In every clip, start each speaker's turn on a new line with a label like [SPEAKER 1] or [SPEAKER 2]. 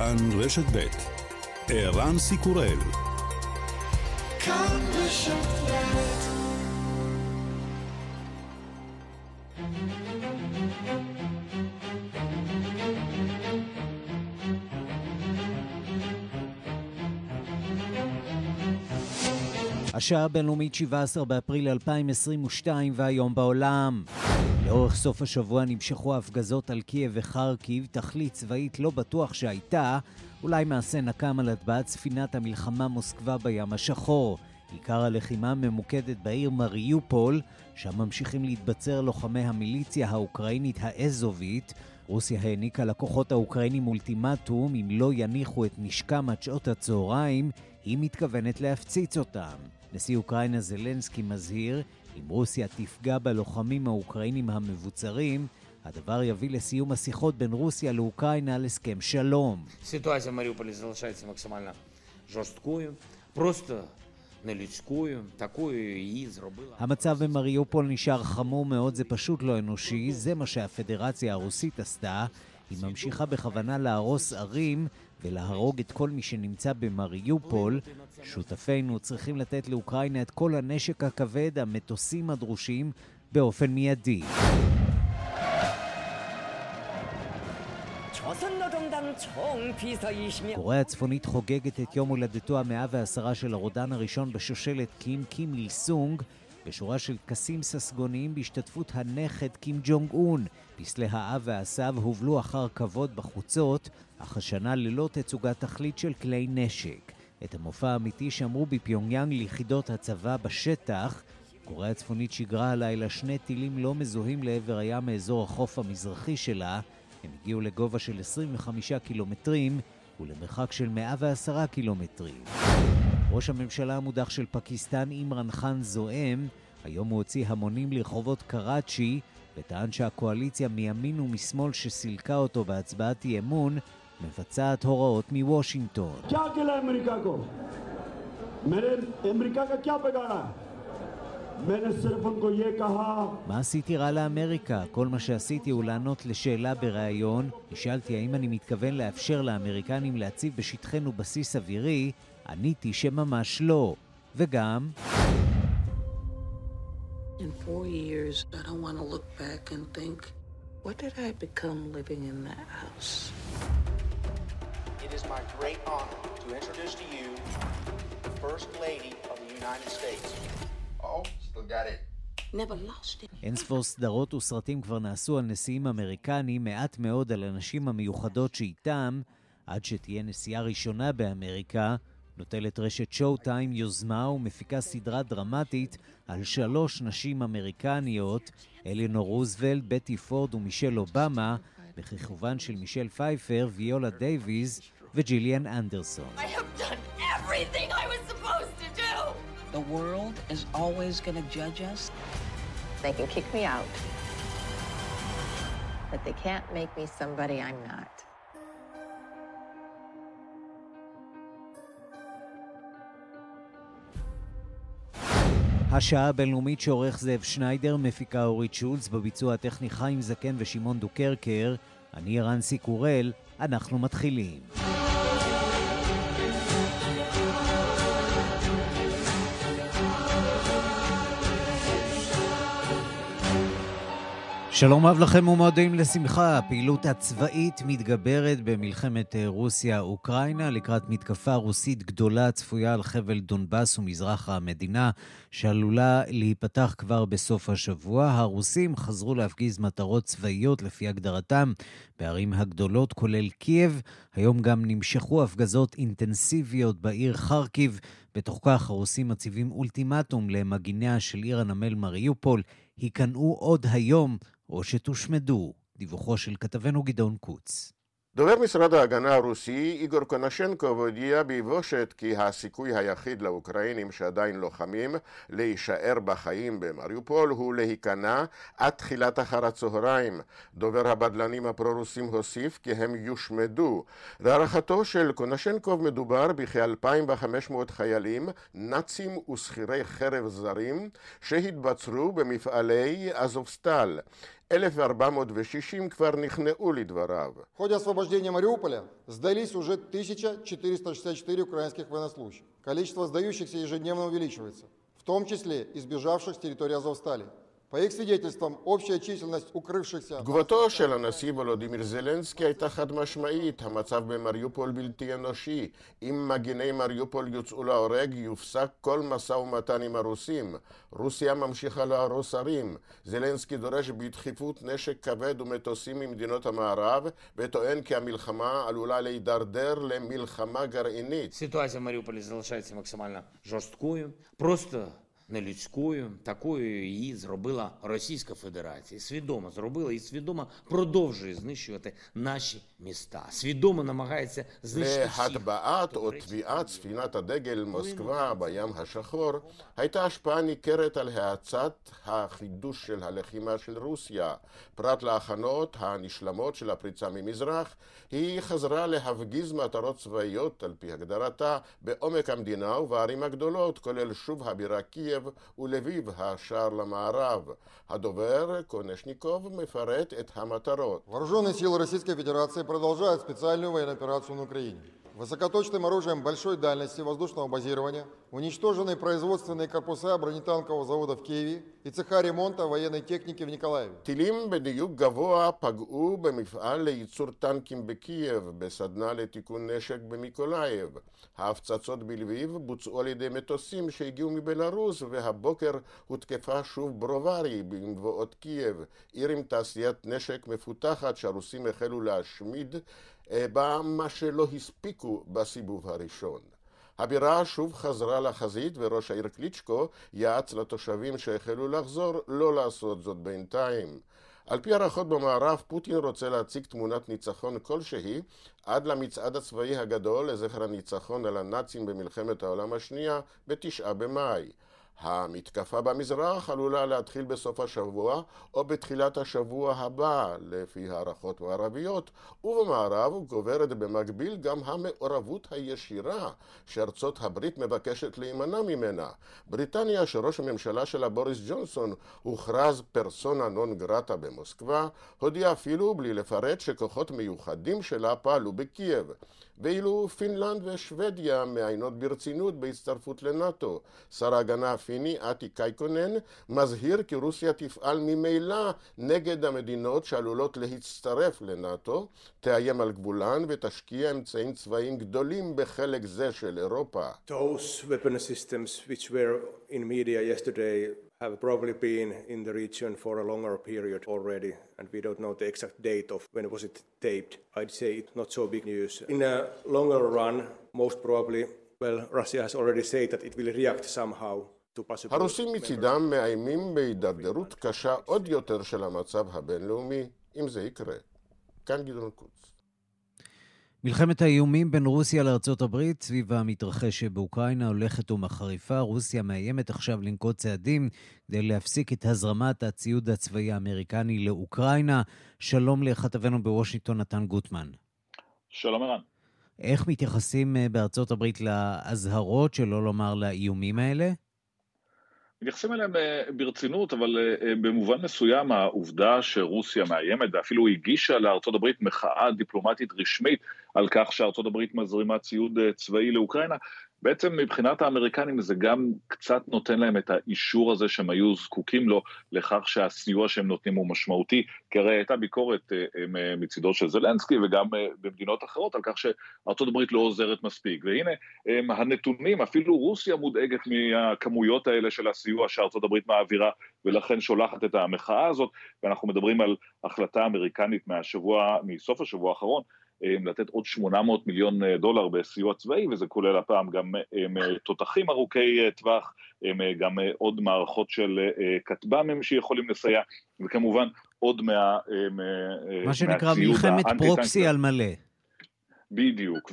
[SPEAKER 1] כאן רשת ב' ערן סיקורל כאן רשת השעה הבינלאומית 17 באפריל 2022 והיום בעולם. לאורך סוף השבוע נמשכו ההפגזות על קייב וחרקיב, תכלית צבאית לא בטוח שהייתה, אולי מעשה נקם על הטבעת ספינת המלחמה מוסקבה בים השחור. עיקר הלחימה ממוקדת בעיר מריופול, שם ממשיכים להתבצר לוחמי המיליציה האוקראינית האזובית. רוסיה העניקה לכוחות האוקראינים אולטימטום, אם לא יניחו את נשקם עד שעות הצהריים, היא מתכוונת להפציץ אותם. נשיא אוקראינה זלנסקי מזהיר, אם רוסיה תפגע בלוחמים האוקראינים המבוצרים, הדבר יביא לסיום השיחות בין רוסיה לאוקראינה על הסכם שלום. סיטואציה מריופולי залишається максимально жорсткою. просто המצב במריופול נשאר חמור מאוד, זה פשוט לא אנושי, זה מה שהפדרציה הרוסית עשתה. היא ממשיכה בכוונה להרוס ערים ולהרוג את כל מי שנמצא במריופול. שותפינו צריכים לתת לאוקראינה את כל הנשק הכבד, המטוסים הדרושים, באופן מיידי. קוריאה הצפונית חוגגת את יום הולדתו המאה ועשרה של הרודן הראשון בשושלת קים, קים איל בשורה של טקסים ססגוניים בהשתתפות הנכד קים ג'ונג און. פסלי האב והסב הובלו אחר כבוד בחוצות, אך השנה ללא תצוגת תכלית של כלי נשק. את המופע האמיתי שמרו בפיונגיאנג ליחידות הצבא בשטח. קוריאה הצפונית שיגרה הלילה שני טילים לא מזוהים לעבר הים מאזור החוף המזרחי שלה. הם הגיעו לגובה של 25 קילומטרים ולמרחק של 110 קילומטרים. ראש הממשלה המודח של פקיסטן אימרן חאן זועם, היום הוא הוציא המונים לרחובות קראצ'י וטען שהקואליציה מימין ומשמאל שסילקה אותו בהצבעת אי אמון מבצעת הוראות מוושינגטון. מה עשיתי רע לאמריקה? כל מה שעשיתי הוא לענות לשאלה בריאיון. נשאלתי האם אני מתכוון לאפשר לאמריקנים להציב בשטחנו בסיס אווירי, עניתי שממש לא. וגם... In four years, I don't want to look back and think, what did I become living in that house? It is my great honor to introduce to you the First Lady of the United States. Oh, still got it. אין ספור סדרות וסרטים כבר נעשו על נשיאים אמריקנים, מעט מאוד על הנשים המיוחדות שאיתם, עד שתהיה נשיאה ראשונה באמריקה, נוטלת רשת שואו טיים יוזמה ומפיקה סדרה דרמטית על שלוש נשים אמריקניות, אלינור רוזוולט, בטי פורד ומישל אובמה, בכיכובן של מישל פייפר, ויולה דייוויז וג'יליאן אנדרסון. The world is always going to judge us. They can kick me out, but they can't make me somebody I'm not. השעה הבינלאומית שעורך זאב שניידר, מפיקה אורית שולץ, בביצוע הטכני חיים זקן ושמעון דוקרקר, אני רנסי קורל, אנחנו מתחילים. שלום רב לכם ומועדים לשמחה. הפעילות הצבאית מתגברת במלחמת אה, רוסיה-אוקראינה לקראת מתקפה רוסית גדולה צפויה על חבל דונבאס ומזרח המדינה, שעלולה להיפתח כבר בסוף השבוע. הרוסים חזרו להפגיז מטרות צבאיות לפי הגדרתם בערים הגדולות, כולל קייב. היום גם נמשכו הפגזות אינטנסיביות בעיר חרקיב. בתוך כך הרוסים מציבים אולטימטום למגיניה של עיר הנמל מריופול. היכנעו עוד היום או שתושמדו. דיווחו של כתבנו גדעון קוץ.
[SPEAKER 2] דובר משרד ההגנה הרוסי איגור קונשנקו הודיע בבושת כי הסיכוי היחיד לאוקראינים שעדיין לוחמים להישאר בחיים במריופול הוא להיכנע עד תחילת אחר הצהריים. דובר הבדלנים הפרו-רוסים הוסיף כי הם יושמדו. להערכתו של קונשנקוב מדובר בכ-2,500 חיילים, נאצים ושכירי חרב זרים שהתבצרו במפעלי אזובסטל. 1460 כבר נכנעו לדבריו.
[SPEAKER 3] В ходе освобождения Мариуполя сдались уже 1464 украинских военнослужащих. Количество сдающихся ежедневно увеличивается, в том числе избежавших с территории Азовстали. По их свидетельствам, общая численность укрывшихся...
[SPEAKER 2] תגובתו של הנשיא וולודימיר זלנסקי הייתה חד משמעית, המצב במריופול בלתי אנושי. אם מגיני מריופול יוצאו להורג, יופסק כל משא ומתן עם הרוסים. רוסיה ממשיכה להרוס ערים. זלנסקי דורש בדחיפות נשק כבד ומטוסים ממדינות המערב, וטוען כי המלחמה עלולה להידרדר למלחמה גרעינית.
[SPEAKER 4] סיטואציה מריופול זלשייציה מקסימלנה ז'וסטקויים. פרוסטה нелюдською, такою її зробила Російська Федерація. Свідомо зробила і свідомо продовжує знищувати наші міста. Свідомо намагається знищити всіх.
[SPEAKER 2] להטבעת או טביעת ספינת הדגל מוסקבה בים השחור הייתה השפעה ניכרת על האצת החידוש של הלחימה של רוסיה. פרט להכנות הנשלמות של הפריצה ממזרח, היא חזרה להפגיז מטרות צבאיות, על פי הגדרתה, בעומק המדינה ובערים הגדולות, כולל שוב הבירה קייב קייב ולביב השער למערב. הדובר קונשניקוב מפרט את המטרות.
[SPEAKER 3] Вооруженные силы Российской Федерации продолжают специальную военную операцию на Украине. Высокоточным оружием большой дальности воздушного базирования уничтожены производственные корпуса бронетанкового завода в Киеве и цеха ремонта военной техники в Николаеве.
[SPEAKER 2] טילים בדיוק גבוה פגעו במפעל לייצור טנקים בקייב, בסדנה לתיקון נשק במיקולאייב. ההפצצות בלביב בוצעו על ידי מטוסים שהגיעו מבלארוס, והבוקר הותקפה שוב ברוברי במבואות קייב, עיר עם תעשיית נשק מפותחת שהרוסים החלו להשמיד בה מה שלא הספיקו בסיבוב הראשון. הבירה שוב חזרה לחזית וראש העיר קליצ'קו יעץ לתושבים שהחלו לחזור לא לעשות זאת בינתיים. על פי הערכות במערב, פוטין רוצה להציג תמונת ניצחון כלשהי עד למצעד הצבאי הגדול לזכר הניצחון על הנאצים במלחמת העולם השנייה בתשעה במאי. המתקפה במזרח עלולה להתחיל בסוף השבוע או בתחילת השבוע הבא, לפי הערכות מערביות, ובמערב גוברת במקביל גם המעורבות הישירה שארצות הברית מבקשת להימנע ממנה. בריטניה, שראש הממשלה שלה בוריס ג'ונסון הוכרז פרסונה נון גרטה במוסקבה, הודיע אפילו בלי לפרט שכוחות מיוחדים שלה פעלו בקייב. ואילו פינלנד ושוודיה מעיינות ברצינות בהצטרפות לנאט"ו. שר ההגנה הפיני אטי קייקונן מזהיר כי רוסיה תפעל ממילא נגד המדינות שעלולות להצטרף לנאט"ו, תאיים על גבולן ותשקיע אמצעים צבאיים גדולים בחלק זה של אירופה.
[SPEAKER 5] Those weapon systems which were in media yesterday have probably been in the region for a longer period already, and we don't know the exact date of when was it taped. I'd say it's not so big news. In a longer run, most probably, well, Russia has already said that it will react somehow to possible...
[SPEAKER 2] הרוסים מצידם מאיימים בהידרדרות קשה עוד יותר של המצב הבינלאומי, אם זה יקרה. כאן גדעון קוץ.
[SPEAKER 1] מלחמת האיומים בין רוסיה לארצות הברית סביב המתרחש באוקראינה הולכת ומחריפה. רוסיה מאיימת עכשיו לנקוט צעדים כדי להפסיק את הזרמת הציוד הצבאי האמריקני לאוקראינה. שלום לכתבנו בוושינגטון, נתן גוטמן.
[SPEAKER 6] שלום ערן.
[SPEAKER 1] איך מתייחסים אה, בארצות הברית לאזהרות, שלא לומר לאיומים האלה?
[SPEAKER 6] מתייחסים אליהם אה, ברצינות, אבל אה, במובן מסוים העובדה שרוסיה מאיימת ואפילו הגישה לארצות הברית מחאה דיפלומטית רשמית על כך שארצות הברית מזרימה ציוד צבאי לאוקראינה, בעצם מבחינת האמריקנים זה גם קצת נותן להם את האישור הזה שהם היו זקוקים לו לכך שהסיוע שהם נותנים הוא משמעותי, כי הרי הייתה ביקורת אה, אה, מצידו של זלנסקי וגם אה, במדינות אחרות על כך שארצות הברית לא עוזרת מספיק. והנה הנתונים, אפילו רוסיה מודאגת מהכמויות האלה של הסיוע שארצות הברית מעבירה ולכן שולחת את המחאה הזאת, ואנחנו מדברים על החלטה אמריקנית מהשבוע, מסוף השבוע האחרון, לתת עוד 800 מיליון אה, דולר בסיוע צבאי, וזה כולל הפעם גם אה, תותחים ארוכי אה, טווח, גם עוד מערכות של כטב"מים שיכולים לסייע, וכמובן עוד מה...
[SPEAKER 1] מה שנקרא מלחמת פרוקסי על מלא.
[SPEAKER 6] בדיוק,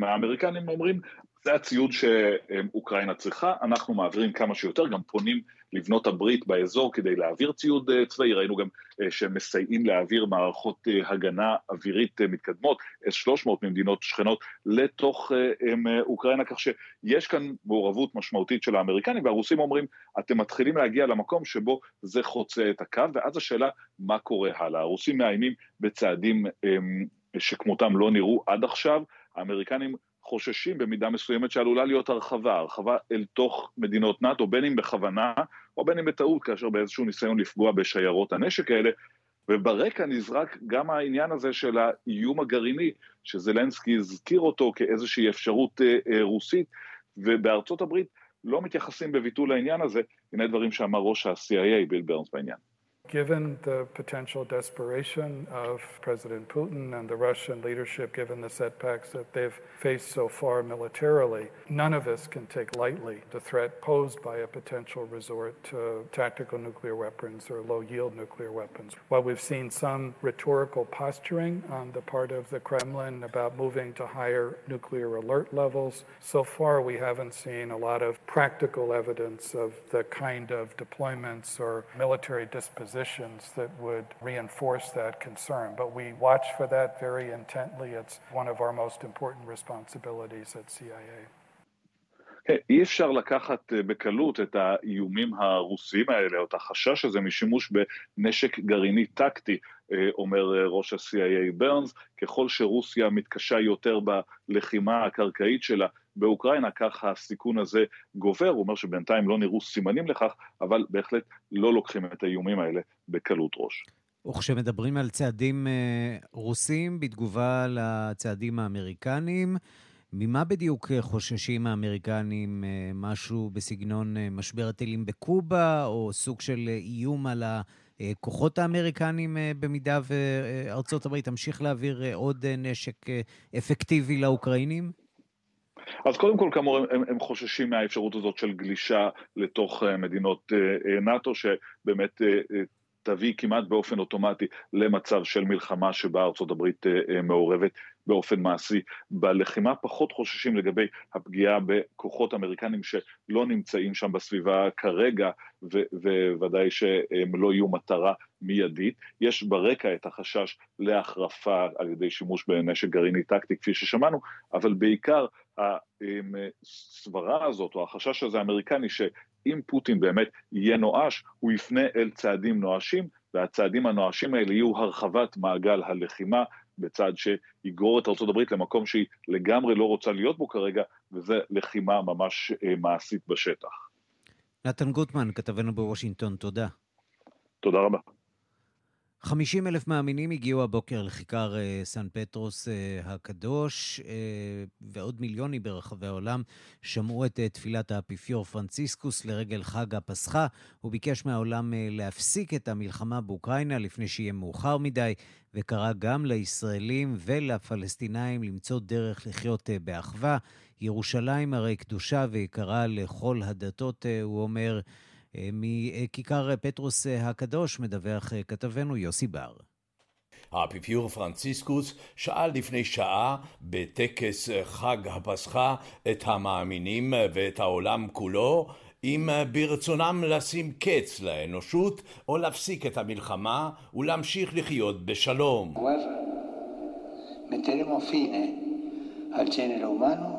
[SPEAKER 6] והאמריקנים אומרים, זה הציוד שאוקראינה צריכה, אנחנו מעבירים כמה שיותר, גם פונים לבנות הברית באזור כדי להעביר ציוד צבאי, ראינו גם שהם מסייעים להעביר מערכות הגנה אווירית מתקדמות, S-300 ממדינות שכנות, לתוך אוקראינה, כך שיש כאן מעורבות משמעותית של האמריקנים, והרוסים אומרים, אתם מתחילים להגיע למקום שבו זה חוצה את הקו, ואז השאלה, מה קורה הלאה? הרוסים מאיימים בצעדים שכמותם לא נראו עד עכשיו, האמריקנים חוששים במידה מסוימת שעלולה להיות הרחבה, הרחבה אל תוך מדינות נאט"ו, בין אם בכוונה או בין אם בטעות, כאשר באיזשהו ניסיון לפגוע בשיירות הנשק האלה, וברקע נזרק גם העניין הזה של האיום הגרעיני, שזלנסקי הזכיר אותו כאיזושהי אפשרות אה, אה, רוסית, ובארצות הברית לא מתייחסים בביטול לעניין הזה, הנה דברים שאמר ראש ה-CIA ביל ברנס בעניין.
[SPEAKER 7] Given the potential desperation of President Putin and the Russian leadership, given the setbacks that they've faced so far militarily, none of us can take lightly the threat posed by a potential resort to tactical nuclear weapons or low yield nuclear weapons. While we've seen some rhetorical posturing on the part of the Kremlin about moving to higher nuclear alert levels, so far we haven't seen a lot of practical evidence of the kind of deployments or military dispositions that would reinforce that concern. But we watch for that very intently. It's one of our most important responsibilities at CIA.
[SPEAKER 6] אי אפשר לקחת בקלות את האיומים הרוסים האלה, או את החשש הזה משימוש בנשק גרעיני טקטי, אומר ראש ה-CIA ברנס, ככל שרוסיה מתקשה יותר בלחימה הקרקעית שלה באוקראינה, כך הסיכון הזה גובר, הוא אומר שבינתיים לא נראו סימנים לכך, אבל בהחלט לא לוקחים את האיומים האלה בקלות ראש.
[SPEAKER 1] וכשמדברים על צעדים רוסים בתגובה לצעדים האמריקניים, ממה בדיוק חוששים האמריקנים? משהו בסגנון משבר הטילים בקובה, או סוג של איום על הכוחות האמריקנים במידה וארצות הברית תמשיך להעביר עוד נשק אפקטיבי לאוקראינים?
[SPEAKER 6] אז קודם כל, כאמור, הם, הם חוששים מהאפשרות הזאת של גלישה לתוך מדינות נאט"ו, שבאמת תביא כמעט באופן אוטומטי למצב של מלחמה שבה ארצות הברית מעורבת באופן מעשי. בלחימה פחות חוששים לגבי הפגיעה בכוחות אמריקנים שלא נמצאים שם בסביבה כרגע, וודאי שהם לא יהיו מטרה מיידית. יש ברקע את החשש להחרפה על ידי שימוש בנשק גרעיני טקטי, כפי ששמענו, אבל בעיקר הסברה הזאת, או החשש הזה האמריקני, שאם פוטין באמת יהיה נואש, הוא יפנה אל צעדים נואשים, והצעדים הנואשים האלה יהיו הרחבת מעגל הלחימה, בצעד שיגרור את ארה"ב למקום שהיא לגמרי לא רוצה להיות בו כרגע, וזה לחימה ממש מעשית בשטח.
[SPEAKER 1] נתן גוטמן, כתבנו בוושינגטון, תודה.
[SPEAKER 6] תודה רבה.
[SPEAKER 1] 50 אלף מאמינים הגיעו הבוקר לכיכר סן פטרוס הקדוש, ועוד מיליונים ברחבי העולם שמעו את תפילת האפיפיור פרנציסקוס לרגל חג הפסחה. הוא ביקש מהעולם להפסיק את המלחמה באוקראינה לפני שיהיה מאוחר מדי, וקרא גם לישראלים ולפלסטינאים למצוא דרך לחיות באחווה. ירושלים הרי קדושה ויקרה לכל הדתות, הוא אומר. מכיכר פטרוס הקדוש מדווח כתבנו יוסי בר.
[SPEAKER 8] האפיפיור פרנציסקוס שאל לפני שעה בטקס חג הפסחה את המאמינים ואת העולם כולו אם ברצונם לשים קץ לאנושות או להפסיק את המלחמה ולהמשיך לחיות בשלום.
[SPEAKER 9] metteremo fine al genere umano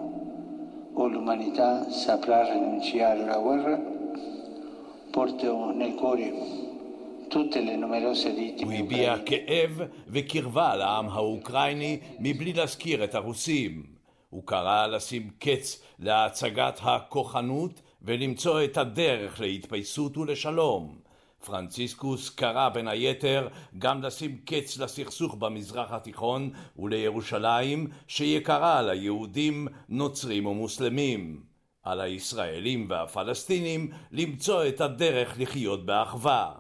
[SPEAKER 9] o l'umanità saprà rinunciare alla guerra porto nel cuore tutte le numerose
[SPEAKER 8] vittime. הוא הביע כאב וקרבה לעם האוקראיני מבלי להזכיר את הרוסים. הוא קרא לשים קץ להצגת הכוחנות ולמצוא את הדרך להתפייסות ולשלום. פרנציסקוס קרא בין היתר גם לשים קץ לסכסוך במזרח התיכון ולירושלים שיקרה ליהודים, נוצרים ומוסלמים. על הישראלים והפלסטינים למצוא את הדרך לחיות באחווה.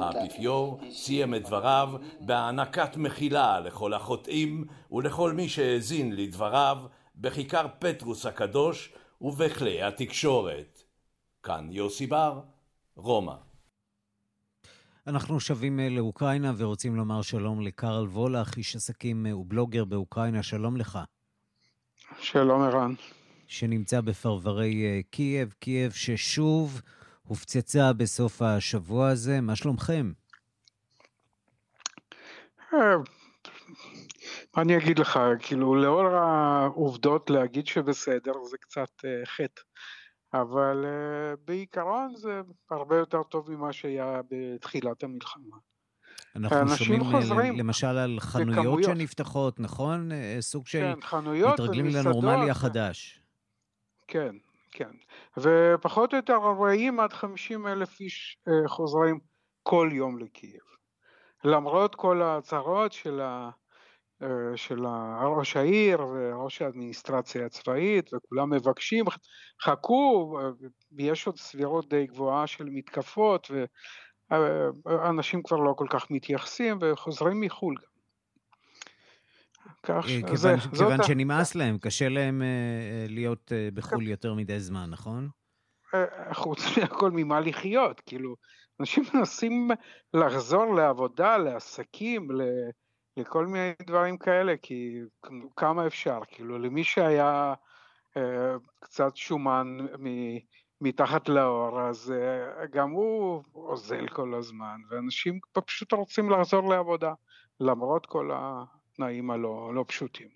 [SPEAKER 8] האפיפיור סיים את דבריו בהענקת מחילה לכל החוטאים ולכל מי שהאזין לדבריו בכיכר פטרוס הקדוש ובכלי התקשורת. כאן יוסי בר, רומא.
[SPEAKER 1] אנחנו שבים אה, לאוקראינה ורוצים לומר שלום לקרל וולך, איש עסקים אה, ובלוגר באוקראינה. שלום לך.
[SPEAKER 10] שלום ערן.
[SPEAKER 1] שנמצא בפרברי אה, קייב, קייב ששוב הופצצה בסוף השבוע הזה. מה שלומכם?
[SPEAKER 10] אני אגיד לך, כאילו, לאור העובדות להגיד שבסדר זה קצת חטא. אבל uh, בעיקרון זה הרבה יותר טוב ממה שהיה בתחילת המלחמה.
[SPEAKER 1] אנחנו שומעים אה, חוזרים למשל על חנויות בכמויות. שנפתחות, נכון? אה, סוג של כן, חנויות מתרגלים לנורמלי החדש.
[SPEAKER 10] כן, כן. ופחות או יותר 40 עד 50 אלף איש חוזרים כל יום לקייב. למרות כל ההצהרות של ה... אה, של ראש העיר וראש האדמיניסטרציה הצבאית וכולם מבקשים, חכו, יש עוד סבירות די גבוהה של מתקפות ואנשים כבר לא כל כך מתייחסים וחוזרים מחו"ל גם.
[SPEAKER 1] כך אה, כיוון, זה, כיוון שנמאס להם, קשה להם להיות בחו"ל כן. יותר מדי זמן, נכון?
[SPEAKER 10] חוץ מהכל ממה לחיות, כאילו, אנשים מנסים לחזור לעבודה, לעסקים, ל... לכל מיני דברים כאלה, כי כמה אפשר, כאילו למי שהיה אה, קצת שומן מ, מתחת לאור, אז אה, גם הוא אוזל כל הזמן, ואנשים פשוט רוצים לחזור לעבודה, למרות כל התנאים הלא לא פשוטים.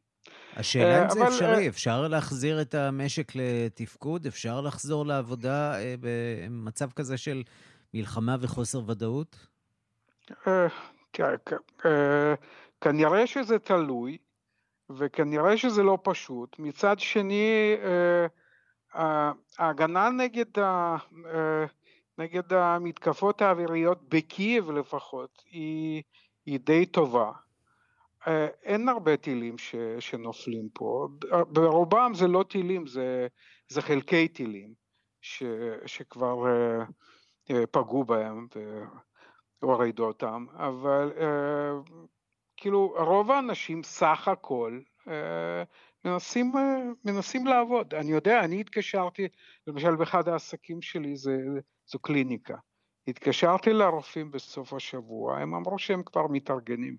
[SPEAKER 1] השאלה אם זה אבל... אפשרי, אפשר להחזיר את המשק לתפקוד? אפשר לחזור לעבודה אה, במצב כזה של מלחמה וחוסר ודאות?
[SPEAKER 10] כן, כנראה שזה תלוי, וכנראה שזה לא פשוט. מצד שני, אה, ההגנה נגד, ה, אה, נגד המתקפות האוויריות בקייב לפחות היא, היא די טובה. אה, אין הרבה טילים ש, שנופלים פה, ברובם זה לא טילים, זה, זה חלקי טילים ש, שכבר פגעו בהם והורידו אותם, אבל כאילו רוב האנשים סך הכל אה, מנסים, אה, מנסים לעבוד. אני יודע, אני התקשרתי, למשל באחד העסקים שלי זה, זו קליניקה. התקשרתי לרופאים בסוף השבוע, הם אמרו שהם כבר מתארגנים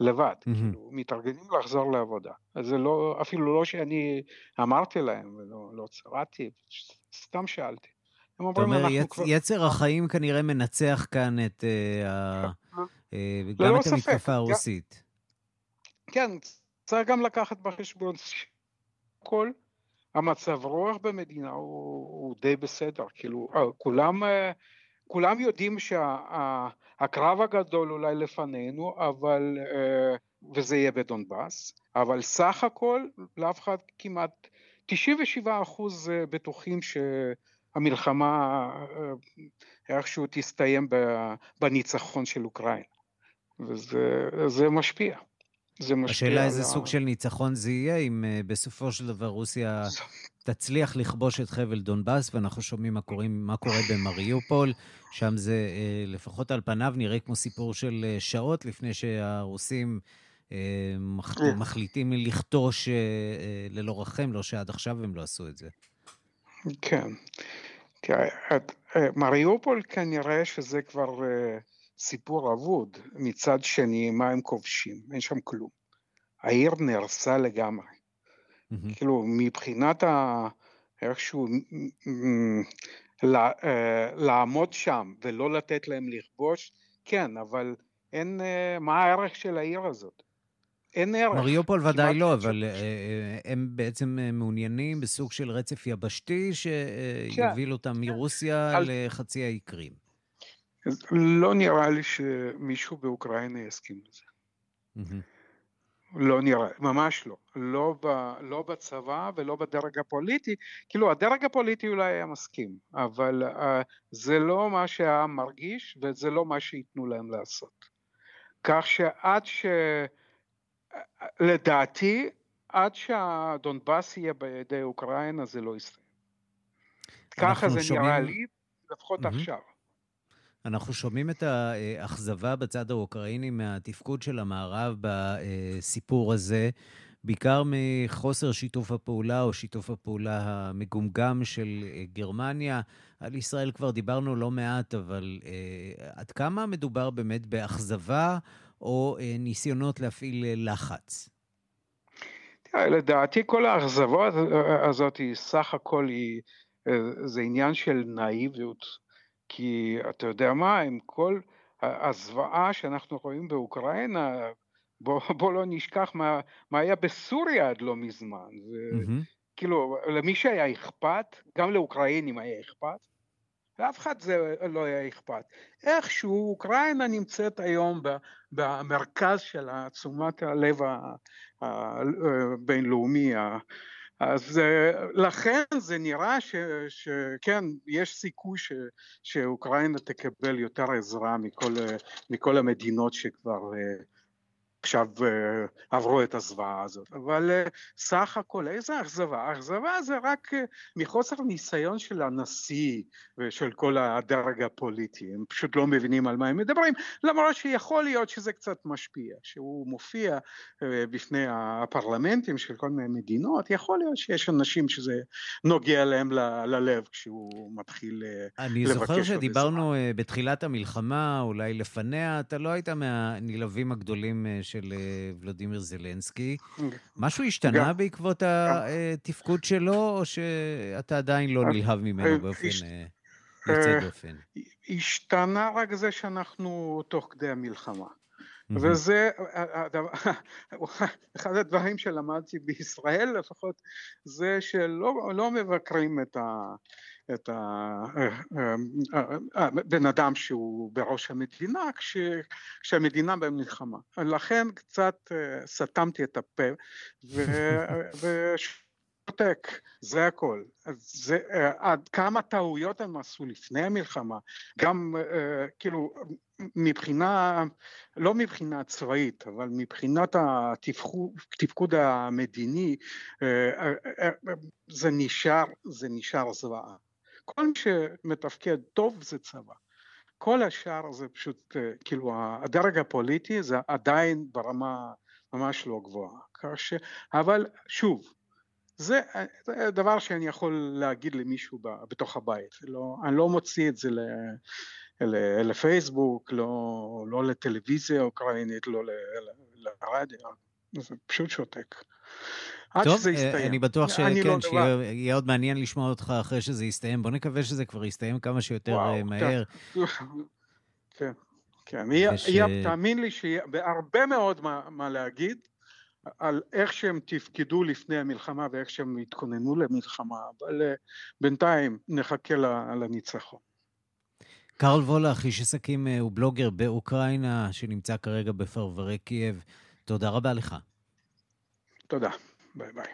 [SPEAKER 10] לבד, mm-hmm. כאילו, מתארגנים לחזור לעבודה. אז זה לא, אפילו לא שאני אמרתי להם, ולא לא צרעתי, סתם שאלתי.
[SPEAKER 1] אתה אומר, יצ, כבר... יצר החיים כנראה מנצח כאן את, uh, אה, גם את המתקפה הרוסית.
[SPEAKER 10] כן, צריך גם לקחת בחשבון שכל המצב רוח במדינה הוא, הוא די בסדר, כאילו אה, כולם, אה, כולם יודעים שהקרב הגדול אולי לפנינו, אבל, וזה יהיה בדונבאס, אבל סך הכל לאף אחד כמעט 97 אחוז בטוחים שהמלחמה איכשהו תסתיים בניצחון של אוקראינה. וזה משפיע.
[SPEAKER 1] זה משפיע. השאלה איזה סוג של ניצחון זה יהיה, אם uh, בסופו של דבר רוסיה תצליח לכבוש את חבל דונבאס, ואנחנו שומעים מה, קוראים, מה קורה במריופול, שם זה uh, לפחות על פניו נראה כמו סיפור של uh, שעות לפני שהרוסים מח. מחליטים לכתוש ללא רחם, לא שעד עכשיו הם לא עשו את זה.
[SPEAKER 10] כן. מריופול כנראה שזה כבר... Uh, סיפור אבוד, מצד שני מה הם כובשים? אין שם כלום. העיר נהרסה לגמרי. Mm-hmm. כאילו מבחינת ה... איכשהו אה, לעמוד שם ולא לתת להם לכבוש, כן, אבל אין, אה, מה הערך של העיר הזאת? אין ערך.
[SPEAKER 1] מריופול ודאי לא, אבל אה, הם בעצם מעוניינים בסוג של רצף יבשתי שיוביל כן. אותם מרוסיה לחצי האי קרים.
[SPEAKER 10] לא נראה לי שמישהו באוקראינה יסכים לזה. לא נראה, ממש לא. לא, ב, לא בצבא ולא בדרג הפוליטי, כאילו הדרג הפוליטי אולי היה מסכים, אבל uh, זה לא מה שהעם מרגיש וזה לא מה שייתנו להם לעשות. כך שעד ש... לדעתי, עד שהדונבאס יהיה בידי אוקראינה זה לא יסתיים. ככה זה שומעים... נראה לי, לפחות mm-hmm. עכשיו.
[SPEAKER 1] אנחנו שומעים את האכזבה בצד האוקראיני מהתפקוד של המערב בסיפור הזה. בעיקר מחוסר שיתוף הפעולה או שיתוף הפעולה המגומגם של גרמניה. על ישראל כבר דיברנו לא מעט, אבל אה, עד כמה מדובר באמת באכזבה או אה, ניסיונות להפעיל לחץ?
[SPEAKER 10] לדעתי כל האכזבה הזאת היא סך הכל היא, זה עניין של נאיביות, כי אתה יודע מה, עם כל הזוועה שאנחנו רואים באוקראינה, בוא, בוא לא נשכח מה, מה היה בסוריה עד לא מזמן. Mm-hmm. כאילו, למי שהיה אכפת, גם לאוקראינים היה אכפת, לאף אחד זה לא היה אכפת. איכשהו אוקראינה נמצאת היום במרכז של תשומת הלב הבינלאומי. אז לכן זה נראה ש, שכן, יש סיכוי ש, שאוקראינה תקבל יותר עזרה מכל, מכל המדינות שכבר עכשיו אה, עברו את הזוועה הזאת. אבל אה, סך הכל, איזה אכזבה? אכזבה זה רק אה, מחוסר ניסיון של הנשיא ושל כל הדרג הפוליטי, הם פשוט לא מבינים על מה הם מדברים, למרות שיכול להיות שזה קצת משפיע, שהוא מופיע בפני הפרלמנטים של כל מיני מדינות, יכול להיות שיש אנשים שזה נוגע להם ללב כשהוא מתחיל לבקש
[SPEAKER 1] אני זוכר שדיברנו בתחילת המלחמה, אולי לפניה, אתה לא היית מהנלהבים הגדולים של אה, ולודימיר זלנסקי. משהו השתנה בעקבות התפקוד שלו, או שאתה עדיין לא נלהב ממנו אה, באופן אה, יוצא דופן?
[SPEAKER 10] השתנה רק זה שאנחנו תוך כדי המלחמה. וזה אחד הדברים שלמדתי בישראל לפחות, זה שלא לא מבקרים את, ה, את הבן אדם שהוא בראש המדינה כש, כשהמדינה במלחמה. לכן קצת סתמתי את הפה ושותק, זה הכל. זה, עד כמה טעויות הם עשו לפני המלחמה, גם כאילו מבחינה, לא מבחינה צבאית, אבל מבחינת התפקוד המדיני, זה נשאר, זה נשאר זוועה. כל מי שמתפקד טוב זה צבא. כל השאר זה פשוט, אה, כאילו הדרג הפוליטי זה עדיין ברמה ממש לא גבוהה. ש... אבל שוב, זה, זה דבר שאני יכול להגיד למישהו בתוך הבית, לא, אני לא מוציא את זה ל, ל, לפייסבוק, לא, לא לטלוויזיה אוקראינית, לא לרדיו, זה פשוט שותק. עד
[SPEAKER 1] טוב,
[SPEAKER 10] שזה
[SPEAKER 1] אה,
[SPEAKER 10] יסתיים.
[SPEAKER 1] אני בטוח שכן,
[SPEAKER 10] לא
[SPEAKER 1] שיהיה עוד מעניין לשמוע אותך אחרי שזה יסתיים. בוא נקווה שזה כבר יסתיים כמה שיותר וואו, אה, מהר.
[SPEAKER 10] כן, כן. וש... יהיה, תאמין לי שיהיה בהרבה מאוד מה, מה להגיד על איך שהם תפקדו לפני המלחמה ואיך שהם התכוננו למלחמה, אבל אה, בינתיים נחכה לניצחון.
[SPEAKER 1] קרל וולך, איש עסקים ובלוגר באוקראינה, שנמצא כרגע בפרברי קייב. תודה רבה לך.
[SPEAKER 10] תודה. ביי ביי.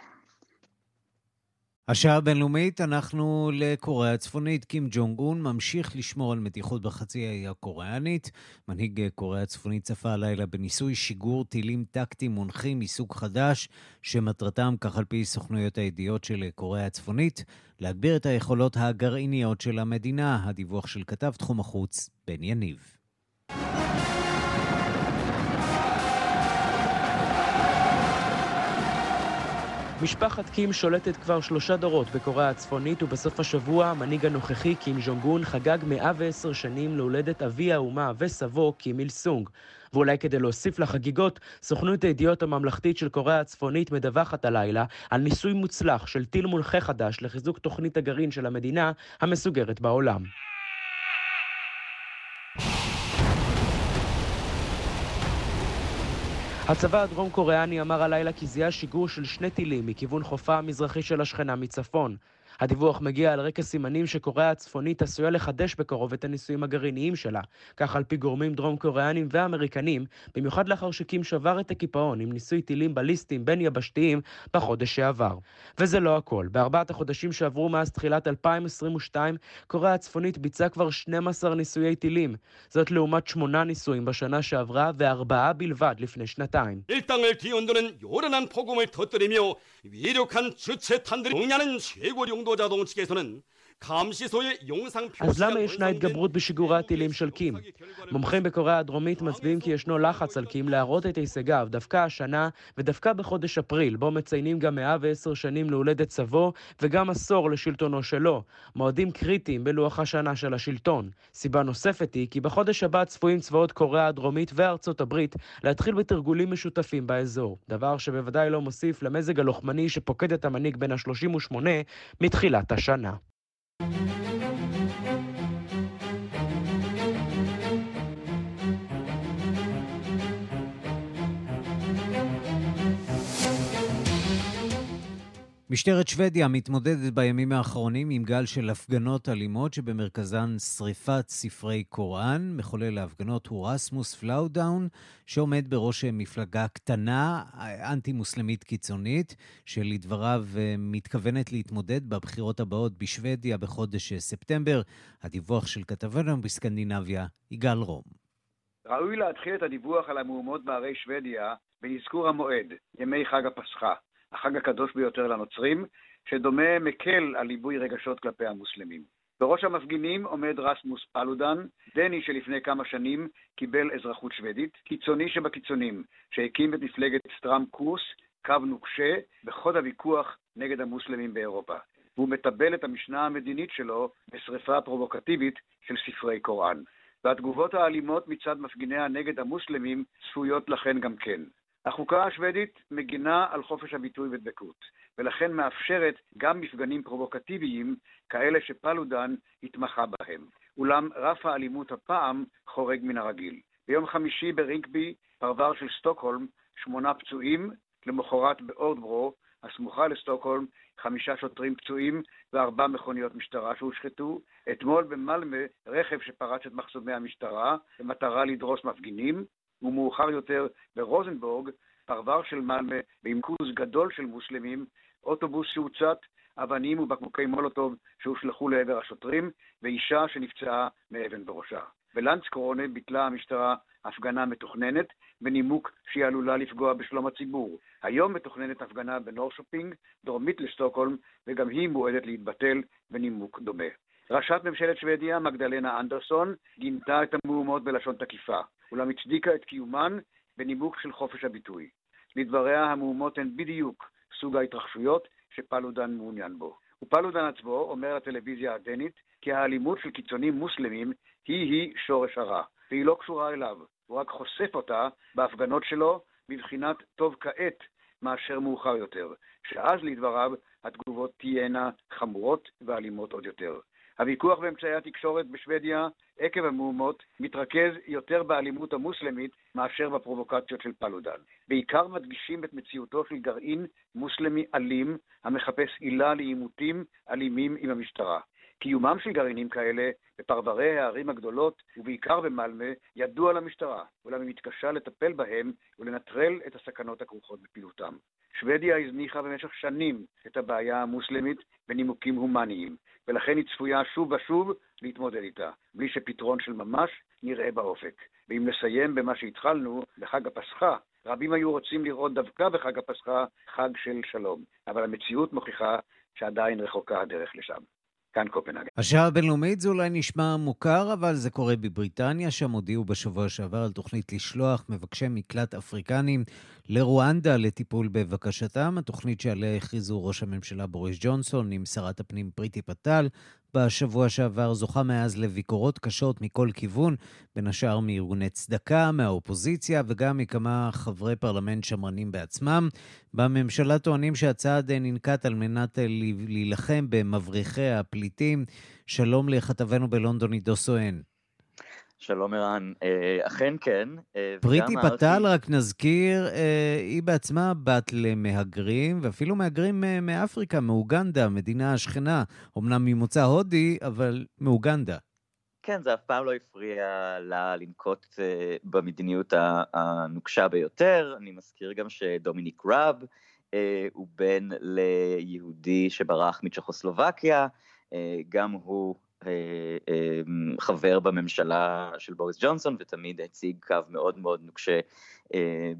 [SPEAKER 1] השעה הבינלאומית, אנחנו לקוריאה הצפונית. קים ג'ונג און ממשיך לשמור על מתיחות בחצי האי הקוריאנית. מנהיג קוריאה הצפונית צפה הלילה בניסוי שיגור טילים טקטיים מונחים מסוג חדש, שמטרתם, כך על פי סוכנויות הידיעות של קוריאה הצפונית, להגביר את היכולות הגרעיניות של המדינה. הדיווח של כתב תחום החוץ, בן יניב.
[SPEAKER 11] משפחת קים שולטת כבר שלושה דורות בקוריאה הצפונית, ובסוף השבוע המנהיג הנוכחי, קים ז'ונגון, חגג 110 שנים להולדת אבי האומה וסבו, קים איל סונג. ואולי כדי להוסיף לחגיגות, סוכנות הידיעות הממלכתית של קוריאה הצפונית מדווחת הלילה על ניסוי מוצלח של טיל מונחה חדש לחיזוק תוכנית הגרעין של המדינה המסוגרת בעולם. הצבא הדרום קוריאני אמר הלילה כי זיהה שיגור של שני טילים מכיוון חופה המזרחי של השכנה מצפון. הדיווח מגיע על רקע סימנים שקוריאה הצפונית עשויה לחדש בקרוב את הניסויים הגרעיניים שלה, כך על פי גורמים דרום קוריאנים ואמריקנים, במיוחד לאחר שקים שבר את הקיפאון עם ניסוי טילים בליסטיים בין יבשתיים בחודש שעבר. וזה לא הכל. בארבעת החודשים שעברו מאז תחילת 2022, קוריאה הצפונית ביצעה כבר 12 ניסויי טילים. זאת לעומת שמונה ניסויים בשנה שעברה וארבעה בלבד לפני שנתיים.
[SPEAKER 12] 위력한 주체탄들이 동냐는 최고 용도 자 동 측에서는
[SPEAKER 11] אז למה ישנה התגברות בשיגורי הטילים של קים? מומחים בקוריאה הדרומית מצביעים כי ישנו לחץ על קים להראות את הישגיו דווקא השנה ודווקא בחודש אפריל, בו מציינים גם 110 שנים להולדת סבו וגם עשור לשלטונו שלו, מועדים קריטיים בלוח השנה של השלטון. סיבה נוספת היא כי בחודש הבא צפויים צבאות קוריאה הדרומית וארצות הברית להתחיל בתרגולים משותפים באזור, דבר שבוודאי לא מוסיף למזג הלוחמני שפוקד את המנהיג בן ה-38 מתחילת השנה. なるほど。
[SPEAKER 1] משטרת שוודיה מתמודדת בימים האחרונים עם גל של הפגנות אלימות שבמרכזן שריפת ספרי קוראן. מחולל ההפגנות הוא רסמוס פלודן, שעומד בראש מפלגה קטנה, אנטי-מוסלמית קיצונית, שלדבריו אה, מתכוונת להתמודד בבחירות הבאות בשוודיה בחודש ספטמבר. הדיווח של כתבנו בסקנדינביה, יגאל רום.
[SPEAKER 12] ראוי להתחיל את הדיווח על המהומות בערי שוודיה באזכור המועד, ימי חג הפסחא. החג הקדוש ביותר לנוצרים, שדומה מקל על ליבוי רגשות כלפי המוסלמים. בראש המפגינים עומד רסמוס פלודן, דני שלפני כמה שנים קיבל אזרחות שוודית, קיצוני שבקיצונים, שהקים את מפלגת סטראם קורס, קו נוקשה, בחוד הוויכוח נגד המוסלמים באירופה. והוא מטבל את המשנה המדינית שלו בשרפה פרובוקטיבית של ספרי קוראן. והתגובות האלימות מצד מפגיניה נגד המוסלמים צפויות לכן גם כן. החוקה השוודית מגינה על חופש הביטוי ודבקות, ולכן מאפשרת גם מפגנים פרובוקטיביים כאלה שפלודן התמחה בהם. אולם רף האלימות הפעם חורג מן הרגיל. ביום חמישי ברינקבי, פרבר של סטוקהולם, שמונה פצועים, למחרת באורדברו, הסמוכה לסטוקהולם, חמישה שוטרים פצועים וארבע מכוניות משטרה שהושחתו. אתמול במלמה, רכב שפרץ את מחסומי המשטרה במטרה לדרוס מפגינים, ומאוחר יותר ברוזנגורד, פרבר של מלמה, ריכוז גדול של מוסלמים, אוטובוס שהוצת, אבנים ובקבוקי מולוטוב שהושלכו לעבר השוטרים, ואישה שנפצעה מאבן בראשה. בלנדסקרונה ביטלה המשטרה הפגנה מתוכננת, בנימוק שהיא עלולה לפגוע בשלום הציבור. היום מתוכננת הפגנה בנורשופינג, דרומית לשטוקהולם, וגם היא מועדת להתבטל בנימוק דומה. ראשת ממשלת שוודיה, מגדלנה אנדרסון, גינתה את המהומות בלשון תקיפה. אולם הצדיקה את קיומן בנימוק של חופש הביטוי. לדבריה, המהומות הן בדיוק סוג ההתרחשויות שפלודן מעוניין בו. ופלודן עצמו אומר לטלוויזיה הדנית כי האלימות של קיצונים מוסלמים היא-היא שורש הרע, והיא לא קשורה אליו, הוא רק חושף אותה בהפגנות שלו בבחינת טוב כעת מאשר מאוחר יותר, שאז לדבריו התגובות תהיינה חמורות ואלימות עוד יותר. הוויכוח באמצעי התקשורת בשוודיה עקב המהומות מתרכז יותר באלימות המוסלמית מאשר בפרובוקציות של פלודן. בעיקר מדגישים את מציאותו של גרעין מוסלמי אלים המחפש עילה לעימותים אלימים עם המשטרה. קיומם של גרעינים כאלה בפרברי הערים הגדולות, ובעיקר במלמה, ידוע למשטרה, אולם היא מתקשה לטפל בהם ולנטרל את הסכנות הכרוכות בפעילותם. שוודיה הזניחה במשך שנים את הבעיה המוסלמית בנימוקים הומניים, ולכן היא צפויה שוב ושוב להתמודד איתה, בלי שפתרון של ממש נראה באופק. ואם נסיים במה שהתחלנו, בחג הפסחא, רבים היו רוצים לראות דווקא בחג הפסחא חג של שלום, אבל המציאות מוכיחה שעדיין רחוקה הדרך לשם. כאן קופנהגן.
[SPEAKER 1] השעה הבינלאומית זה אולי נשמע מוכר, אבל זה קורה בבריטניה, שם הודיעו בשבוע שעבר על תוכנית לשלוח מבקשי מקלט אפריקנים לרואנדה לטיפול בבקשתם. התוכנית שעליה הכריזו ראש הממשלה בוריס ג'ונסון עם שרת הפנים פריטי פטל בשבוע שעבר זוכה מאז לביקורות קשות מכל כיוון, בין השאר מארגוני צדקה, מהאופוזיציה וגם מכמה חברי פרלמנט שמרנים בעצמם. בממשלה טוענים שהצעד ננקט על מנת להילחם במבריחי הפליטים. שלום לכתבנו בלונדון עידו סואן.
[SPEAKER 13] שלום ערן, אה, אכן כן.
[SPEAKER 1] אה, פריטי פתל, רק נזכיר, אה, היא בעצמה בת למהגרים, ואפילו מהגרים מאפריקה, מאוגנדה, המדינה השכנה, אמנם ממוצא הודי, אבל מאוגנדה.
[SPEAKER 13] כן, זה אף פעם לא הפריע לה לנקוט במדיניות הנוקשה ביותר. אני מזכיר גם שדומיניק ראב הוא בן ליהודי שברח מצ'כוסלובקיה, גם הוא חבר בממשלה של בוריס ג'ונסון ותמיד הציג קו מאוד מאוד נוקשה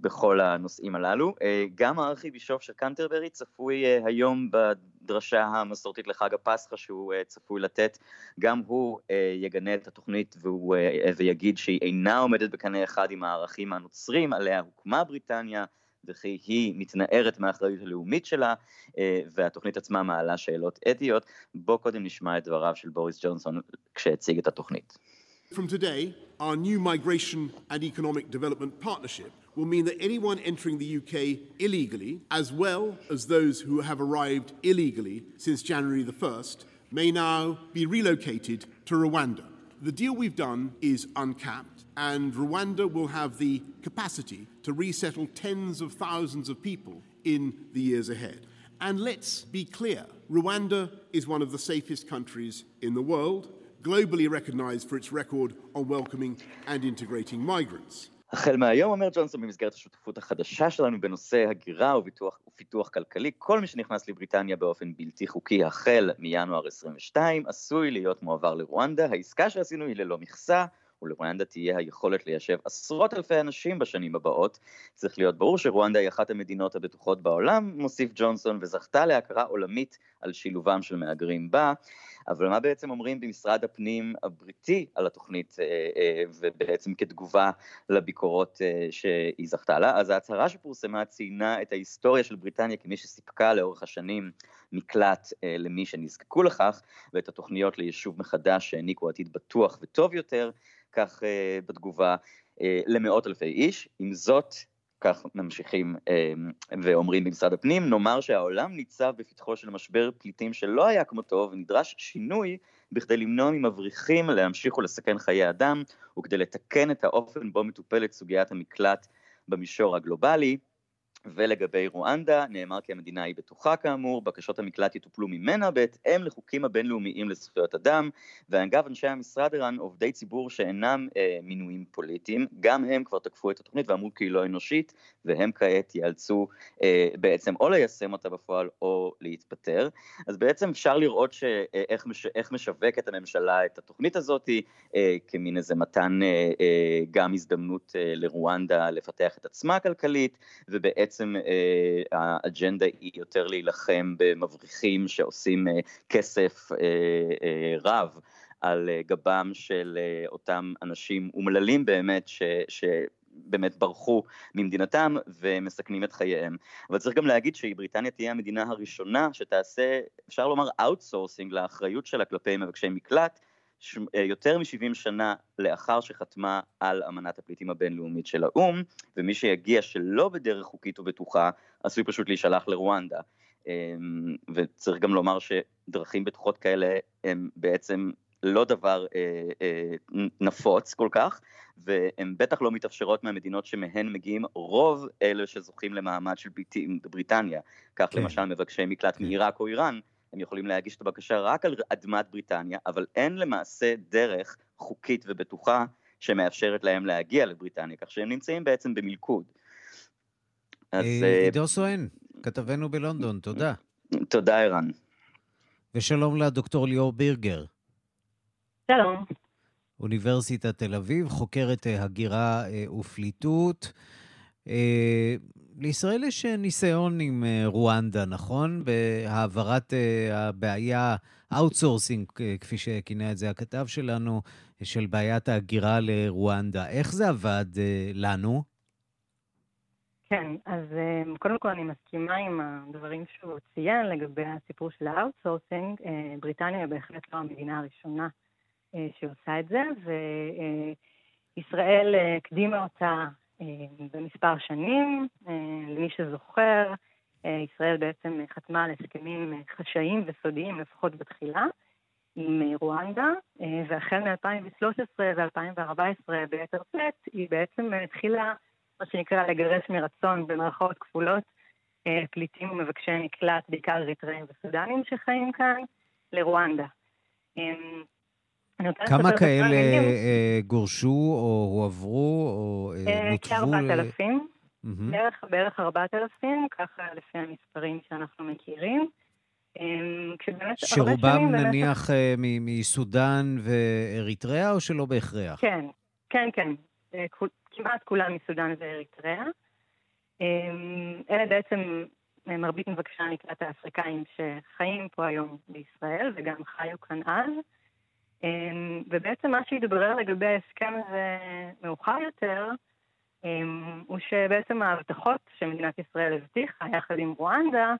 [SPEAKER 13] בכל הנושאים הללו. גם הארכיבישוף של קנטרברי צפוי היום בדרשה המסורתית לחג הפסחא שהוא צפוי לתת, גם הוא יגנה את התוכנית והוא, ויגיד שהיא אינה עומדת בקנה אחד עם הערכים הנוצרים עליה הוקמה בריטניה. וכי היא מתנערת מהאחריות הלאומית שלה, והתוכנית עצמה מעלה שאלות אתיות. בואו קודם נשמע את דבריו של בוריס ג'ונסון כשהציג את התוכנית.
[SPEAKER 14] From today, our new migration and economic development partnership will mean that anyone entering the UK illegally, as well as those who have arrived illegally since January the 1st, may now be relocated to Rwanda. The deal we've done is uncapped and Rwanda will have the capacity to resettle tens of thousands of people in the years ahead. And let's be clear Rwanda is one of the safest countries in the world, globally recognized for its record on welcoming and integrating migrants.
[SPEAKER 13] החל מהיום, אומר ג'ונסון, במסגרת השותפות החדשה שלנו בנושא הגירה ופיתוח, ופיתוח כלכלי, כל מי שנכנס לבריטניה באופן בלתי חוקי החל מינואר 22 עשוי להיות מועבר לרואנדה. העסקה שעשינו היא ללא מכסה, ולרואנדה תהיה היכולת ליישב עשרות אלפי אנשים בשנים הבאות. צריך להיות ברור שרואנדה היא אחת המדינות הבטוחות בעולם, מוסיף ג'ונסון, וזכתה להכרה עולמית על שילובם של מהגרים בה. אבל מה בעצם אומרים במשרד הפנים הבריטי על התוכנית, אה, אה, ובעצם כתגובה לביקורות אה, שהיא זכתה לה? אז ההצהרה שפורסמה ציינה את ההיסטוריה של בריטניה כמי שסיפקה לאורך השנים מקלט למי שנזקקו לכך, ואת התוכניות ליישוב מחדש שהעניקו עתיד בטוח וטוב יותר. כך בתגובה למאות אלפי איש. עם זאת, כך ממשיכים אה, ואומרים במשרד הפנים, נאמר שהעולם ניצב בפתחו של משבר פליטים שלא היה כמותו ונדרש שינוי בכדי למנוע ממבריחים להמשיך ולסכן חיי אדם וכדי לתקן את האופן בו מטופלת סוגיית המקלט במישור הגלובלי. ולגבי רואנדה, נאמר כי המדינה היא בטוחה כאמור, בקשות המקלט יטופלו ממנה בהתאם לחוקים הבינלאומיים לזכויות אדם, ואגב אנשי המשרד ערן עובדי ציבור שאינם אה, מינויים פוליטיים, גם הם כבר תקפו את התוכנית ואמרו כי היא לא אנושית, והם כעת ייאלצו אה, בעצם או ליישם אותה בפועל או להתפטר. אז בעצם אפשר לראות שאיך מש, איך משווקת הממשלה את התוכנית הזאת, אה, כמין איזה מתן אה, אה, גם הזדמנות אה, לרואנדה לפתח את עצמה כלכלית, ובעצם בעצם אה, האג'נדה היא יותר להילחם במבריחים שעושים אה, כסף אה, רב. על גבם של אותם אנשים אומללים באמת, ש, ש, באמת ברחו ממדינתם ומסכנים את חייהם. אבל צריך גם להגיד שבריטניה תהיה המדינה הראשונה שתעשה, אפשר לומר, outsourcing לאחריות שלה כלפי מבקשי מקלט, אה, יותר מ-70 שנה לאחר שחתמה על אמנת הפליטים הבינלאומית של האו"ם, ומי שיגיע שלא בדרך חוקית ובטוחה, עשוי פשוט להישלח לרואנדה. אמ, וצריך גם לומר שדרכים בטוחות כאלה הם בעצם לא דבר אה, אה, נפוץ כל כך, והן בטח לא מתאפשרות מהמדינות שמהן מגיעים רוב אלה שזוכים למעמד של בריטניה, כך כן. למשל מבקשי מקלט כן. מעיראק או איראן, הם יכולים להגיש את הבקשה רק על אדמת בריטניה, אבל אין למעשה דרך חוקית ובטוחה שמאפשרת להם להגיע לבריטניה, כך שהם נמצאים בעצם במלכוד.
[SPEAKER 1] אז... אה, עידו סואן, כתבנו בלונדון, תודה.
[SPEAKER 13] תודה, ערן.
[SPEAKER 1] ושלום לדוקטור ליאור בירגר.
[SPEAKER 15] שלום.
[SPEAKER 1] אוניברסיטת תל אביב, חוקרת אה, הגירה אה, ופליטות. לישראל יש אה, ניסיון עם אה, רואנדה, נכון? בהעברת אה, הבעיה, outsourcing, כפי שכינה את זה הכתב שלנו, של בעיית ההגירה לרואנדה. איך זה עבד לנו?
[SPEAKER 15] כן, אז קודם כל אני מסכימה עם הדברים שהוא ציין לגבי הסיפור של ה outsourcing. בריטניה בהחלט לא המדינה הראשונה שעושה את זה, וישראל הקדימה אותה במספר שנים. אה, למי שזוכר, אה, ישראל בעצם חתמה על הסכמים חשאיים וסודיים, לפחות בתחילה, עם רואנדה, והחל מ-2013 ו-2014 ביתר שאת, היא בעצם התחילה, מה שנקרא, לגרש מרצון, במרכאות כפולות, פליטים ומבקשי מקלט, בעיקר אריתראים וסודנים שחיים כאן, לרואנדה.
[SPEAKER 1] כמה כאלה אה, גורשו או הועברו או אה, אה, נותבו?
[SPEAKER 15] כ-4,000, בערך 4,000, ככה לפי המספרים שאנחנו מכירים.
[SPEAKER 1] שרובם נניח מסודאן ואריתריאה או שלא בהכרח?
[SPEAKER 15] כן, כן, כן. כמעט כולם מסודאן ואריתריאה. אלה בעצם מרבית מבקשי המקלט האפריקאים שחיים פה היום בישראל וגם חיו כאן אז. ובעצם מה שהתברר לגבי ההסכם הזה מאוחר יותר, הוא שבעצם ההבטחות שמדינת ישראל הבטיחה יחד עם רואנדה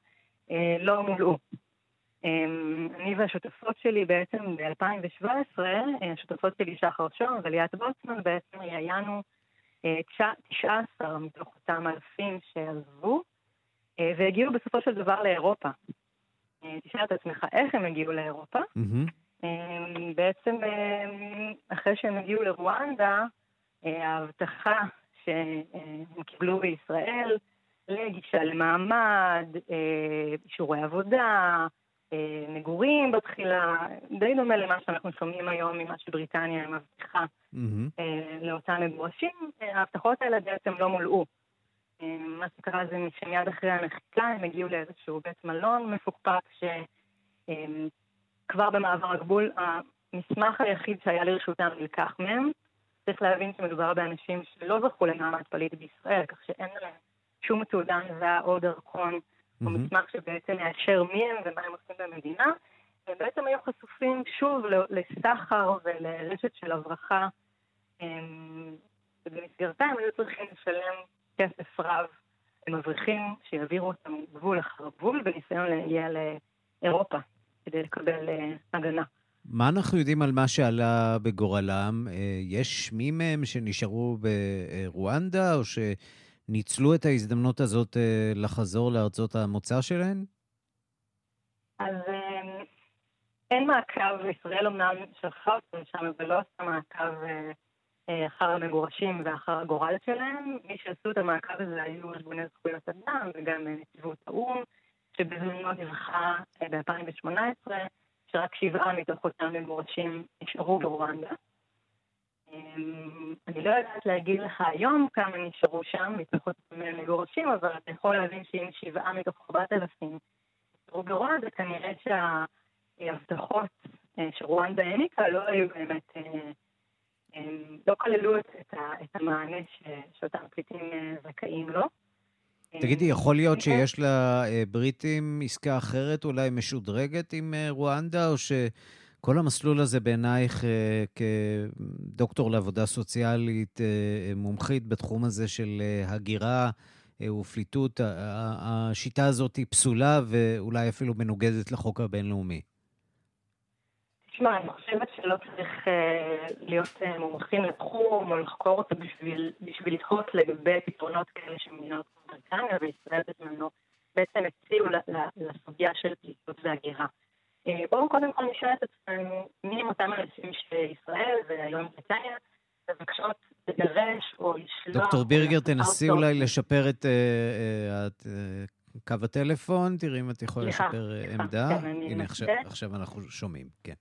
[SPEAKER 15] לא מולאו. אני והשותפות שלי בעצם ב-2017, השותפות שלי שחר שון וליאת בוצמן, בעצם ראיינו 19 מתוך אותם אלפים שעזבו, והגיעו בסופו של דבר לאירופה. תשאל את עצמך איך הם הגיעו לאירופה. Mm-hmm. בעצם אחרי שהם הגיעו לרואנדה, ההבטחה שהם קיבלו בישראל לגישה למעמד, אישורי עבודה, מגורים בתחילה, די דומה למה שאנחנו שומעים היום ממה שבריטניה מבטיחה mm-hmm. לאותם מגורשים, ההבטחות האלה בעצם לא מולאו. מה שקרה זה שמיד אחרי הנחיתה הם הגיעו לאיזשהו בית מלון מפוקפק שכבר במעבר הגבול המסמך היחיד שהיה לרשותם נלקח מהם. צריך להבין שמדובר באנשים שלא זכו למעמד פליט בישראל, כך שאין להם שום תעודה מזהה או דרכון או מסמך שבעצם יאשר מי הם ומה הם עושים במדינה. הם בעצם היו חשופים שוב לסחר ולרשת של הברחה, ובמסגרתה הם היו צריכים לשלם כסף רב למבריחים שיעבירו אותם גבול אחר גבול בניסיון להגיע לאירופה כדי לקבל הגנה.
[SPEAKER 1] מה אנחנו יודעים על מה שעלה בגורלם? יש מי מהם שנשארו ברואנדה, או שניצלו את ההזדמנות הזאת לחזור לארצות המוצא שלהן?
[SPEAKER 15] אז אין מעקב, ישראל אמנם שלחה אותם שם, אבל לא עושה מעקב אחר המגורשים ואחר הגורל שלהם. מי שעשו את המעקב הזה היו ארגוני זכויות אדם וגם נציבות האו"ם, שבזמנו דיווחה ב-2018 שרק שבעה מתוך אותם מגורשים נשארו ברואנדה. אני לא יודעת להגיד לך היום כמה נשארו שם מתוך אותם מגורשים, אבל אתה יכול להבין שאם שבעה מתוך ארבעת אלפים נשארו ברואנדה, כנראה שההבטחות שרואנדה העניקה לא היו באמת, לא כללו את המענה שאותם פליטים זכאים לו.
[SPEAKER 1] תגידי, יכול להיות שיש לבריטים עסקה אחרת, אולי משודרגת עם רואנדה, או שכל המסלול הזה בעינייך כדוקטור לעבודה סוציאלית, מומחית בתחום הזה של הגירה ופליטות, השיטה הזאת היא פסולה ואולי אפילו מנוגדת לחוק הבינלאומי?
[SPEAKER 15] תשמע, אני חושבת שלא צריך להיות מומחים לתחום או לחקור אותו בשביל לתהות לגבי פתרונות כאלה שמדינות בריטניה וישראל בזמנו בעצם הציעו לסוגיה של פליטות והגירה. בואו קודם כל נשאל את עצמנו מי הם אותם אנשים שישראל והיום בריטניה מבקשות לגרש או לשלוח...
[SPEAKER 1] דוקטור בירגר, תנסי אולי לשפר את קו הטלפון, תראי אם את יכולה לשפר עמדה. הנה, עכשיו אנחנו שומעים, כן.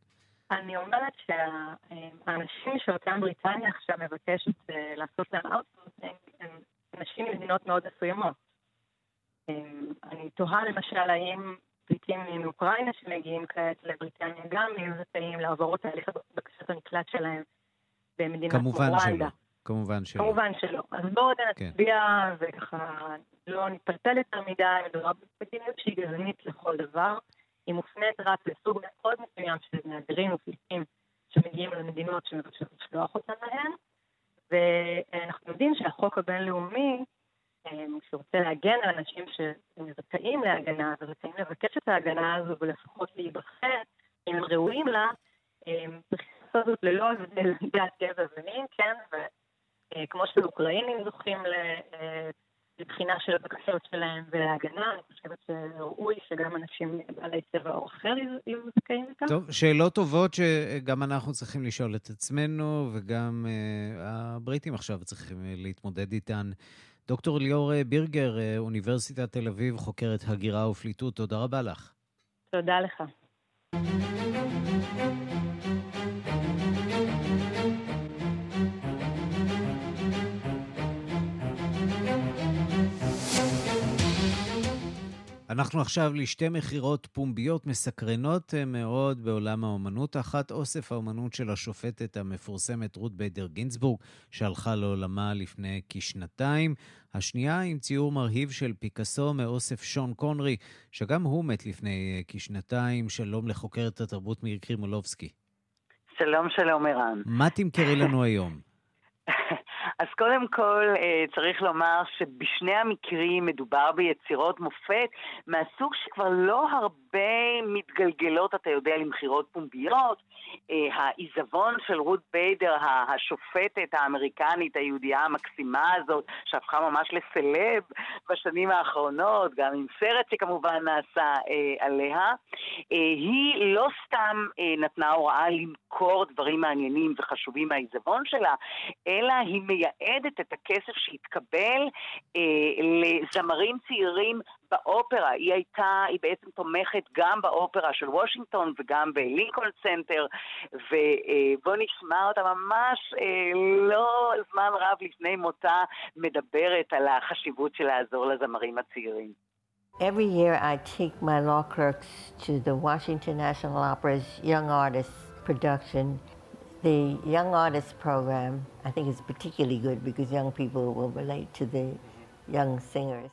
[SPEAKER 15] אני אומרת שהאנשים שאותם בריטניה עכשיו מבקשת לעשות להם outsourcing הם אנשים ממדינות מאוד מסוימות. אני תוהה למשל האם פליטים מאוקראינה שמגיעים כעת לבריטניה גם יהיו זכאים לעבור את תהליך בקשת המקלט שלהם במדינת
[SPEAKER 1] כמובן שלא. כמובן שלא.
[SPEAKER 15] כמובן שלא. אז בואו נצביע כן. וככה לא נתפלפל יותר מדי, מדובר במדיניות שהיא גזענית לכל דבר. היא מופנית רק לסוג מאוד מסוים של מהגרים ופליטים שמגיעים למדינות שמבקשות לשלוח אותם להן, ואנחנו יודעים שהחוק הבינלאומי, שרוצה להגן על אנשים שזכאים להגנה וזכאים לבקש את ההגנה הזו ולפחות להיבחר אם הם ראויים לה, צריך לעשות זאת ללא הבדל דת, גזע ומין, כן, וכמו שאוקראינים זוכים לבחינה של הבקשות שלהם ולהגנה, אני חושבת שראוי שגם אנשים בעלי צבע אור אחר יהיו זכאים לכך.
[SPEAKER 1] טוב, שאלות טובות שגם אנחנו צריכים לשאול את עצמנו, וגם uh, הבריטים עכשיו צריכים להתמודד איתן. דוקטור ליאור בירגר, אוניברסיטת תל אביב, חוקרת הגירה ופליטות, תודה רבה לך.
[SPEAKER 15] תודה לך.
[SPEAKER 1] אנחנו עכשיו לשתי מכירות פומביות מסקרנות אה, מאוד בעולם האומנות. אחת, אוסף האומנות של השופטת המפורסמת רות ביידר גינזבורג, שהלכה לעולמה לפני כשנתיים. השנייה, עם ציור מרהיב של פיקאסו מאוסף שון קונרי, שגם הוא מת לפני אה, כשנתיים. שלום לחוקרת התרבות מאיר קרימולובסקי.
[SPEAKER 16] שלום, שלום, ערן.
[SPEAKER 1] מה תמכרי לנו היום?
[SPEAKER 16] אז קודם כל אה, צריך לומר שבשני המקרים מדובר ביצירות מופת מהסוג שכבר לא הרבה מתגלגלות, אתה יודע, למכירות פומביות. אה, העיזבון של רות ביידר, השופטת האמריקנית היהודייה המקסימה הזאת, שהפכה ממש לסלב בשנים האחרונות, גם עם סרט שכמובן נעשה אה, עליה, היא לא סתם נתנה הוראה למכור דברים מעניינים וחשובים מהעיזבון שלה, אלא היא מייעדת את הכסף שהתקבל אה, לזמרים צעירים באופרה. היא הייתה, היא בעצם תומכת גם באופרה של וושינגטון וגם בלינקולן סנטר, ובוא נשמע אותה ממש אה, לא זמן רב לפני מותה מדברת על החשיבות של לעזור לזמרים הצעירים.
[SPEAKER 17] Every year I take my law clerks to the Washington National Opera's Young Artists production The Young Artists Program, I think, is particularly good because young people will relate to the young singers.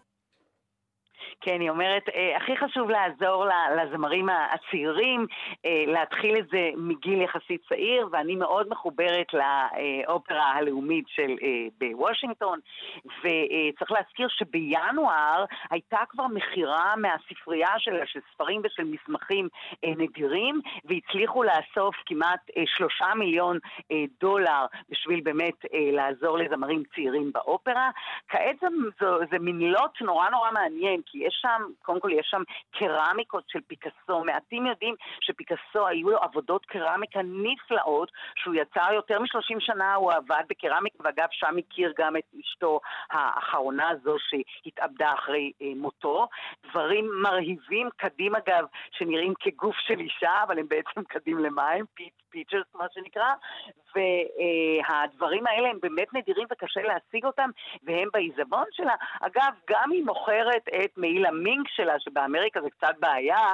[SPEAKER 16] כן, היא אומרת, אה, הכי חשוב לעזור לזמרים הצעירים, אה, להתחיל את זה מגיל יחסית צעיר, ואני מאוד מחוברת לאופרה הלאומית של אה, בוושינגטון, וצריך להזכיר שבינואר הייתה כבר מכירה מהספרייה שלה של ספרים ושל מסמכים נדירים, והצליחו לאסוף כמעט שלושה מיליון דולר בשביל באמת לעזור לזמרים צעירים באופרה. כעת זה, זה, זה מין לוט נורא נורא מעניין, כי יש שם, קודם כל יש שם קרמיקות של פיקאסו, מעטים יודעים שפיקאסו היו לו עבודות קרמיקה נפלאות, שהוא יצר יותר מ-30 שנה, הוא עבד בקרמיקה, ואגב שם הכיר גם את אשתו האחרונה הזו שהתאבדה אחרי אה, מותו. דברים מרהיבים, קדים אגב, שנראים כגוף של אישה, אבל הם בעצם קדים למים, features מה שנקרא, והדברים האלה הם באמת נדירים וקשה להשיג אותם, והם בעיזבון שלה. אגב, גם היא מוכרת את מעיל המינק שלה, שבאמריקה זה קצת בעיה,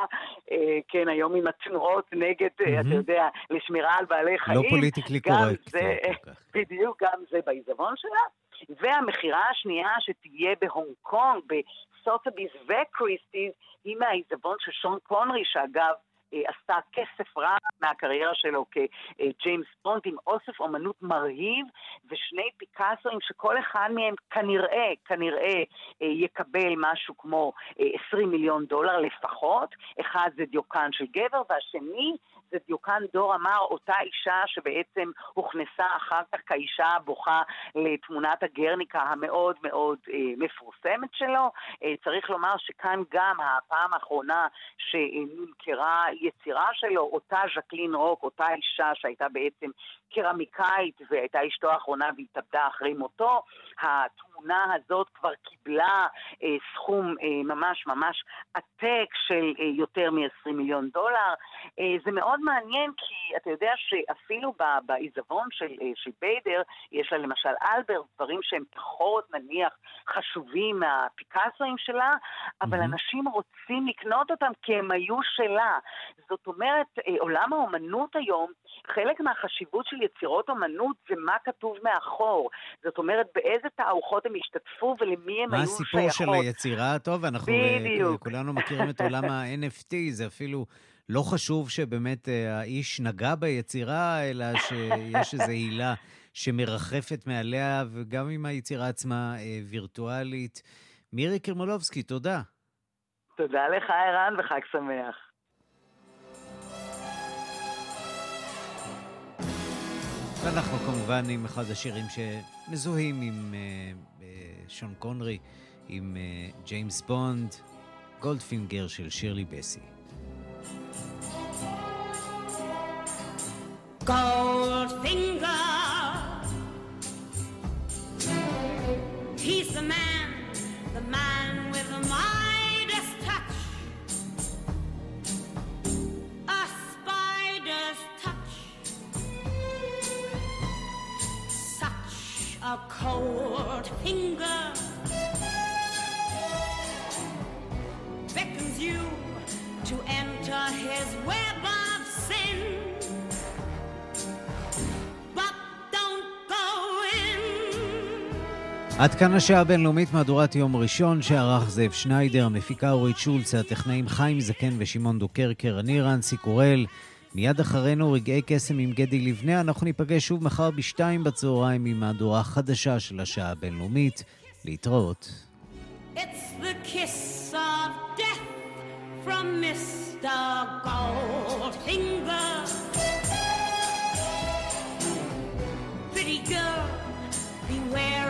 [SPEAKER 16] אה, כן, היום עם התנועות נגד, mm-hmm. אתה יודע, לשמירה על בעלי חיים.
[SPEAKER 1] לא politically correct.
[SPEAKER 16] זה, בדיוק, גם זה בעיזבון שלה. והמכירה השנייה שתהיה בהונג קונג, בסוטביס וקריסטיז, היא מהעיזבון של שון קונרי, שאגב, אה, עשתה כסף רב מהקריירה שלו כג'יימס בונד עם אוסף אומנות מרהיב ושני פיקאסואים שכל אחד מהם כנראה, כנראה אה, יקבל משהו כמו 20 אה, מיליון דולר לפחות. אחד זה דיוקן של גבר והשני זה דיוקן דור אמר, אותה אישה שבעצם הוכנסה אחר כך כאישה הבוכה לתמונת הגרניקה המאוד מאוד אה, מפורסמת שלו. אה, צריך לומר שכאן גם הפעם האחרונה שנמכרה יצירה שלו, אותה ז'קלין רוק, אותה אישה שהייתה בעצם קרמיקאית והייתה אשתו האחרונה והתאבדה אחרי מותו, התמונה הזאת כבר קיבלה אה, סכום אה, ממש ממש עתק של אה, יותר מ-20 מיליון דולר. אה, זה מאוד מעניין כי אתה יודע שאפילו בעיזבון של, אה, של ביידר, יש לה למשל אלבר, דברים שהם פחות נניח חשובים מהפיקאסואים שלה, אבל mm-hmm. אנשים רוצים לקנות אותם כי הם היו שלה. זאת אומרת, אה, עולם האומנות היום, חלק מהחשיבות של יצירות אומנות זה מה כתוב מאחור. זאת אומרת, באיזה תערוכות הם השתתפו ולמי הם היו שייכות.
[SPEAKER 1] מה הסיפור של היצירה? טוב, אנחנו אה, בדיוק. כולנו מכירים את עולם ה-NFT, זה אפילו... לא חשוב שבאמת אה, האיש נגע ביצירה, אלא שיש איזו הילה שמרחפת מעליה, וגם אם היצירה עצמה אה, וירטואלית. מירי קרמולובסקי, תודה.
[SPEAKER 16] תודה לך, ערן, וחג שמח.
[SPEAKER 1] ואנחנו כמובן עם אחד השירים שמזוהים עם uh, uh, שון קונרי, עם uh, ג'יימס בונד, גולדפינגר של שירלי בסי. Goldfinger, he's the man, a cold finger. Beckon
[SPEAKER 18] his web of sin. But don't go in. עד כאן השעה הבינלאומית מהדורת יום ראשון שערך זאב שניידר, המפיקה אורית שולץ, הטכנאים חיים זקן ושמעון דוקרקר, אני רנסי קורל. מיד אחרינו רגעי קסם עם גדי לבנה, אנחנו ניפגש שוב מחר בשתיים בצהריים עם מהדורה חדשה של השעה הבינלאומית. להתראות. It's the kiss of death from Mr. Goldfinger. Pretty girl, beware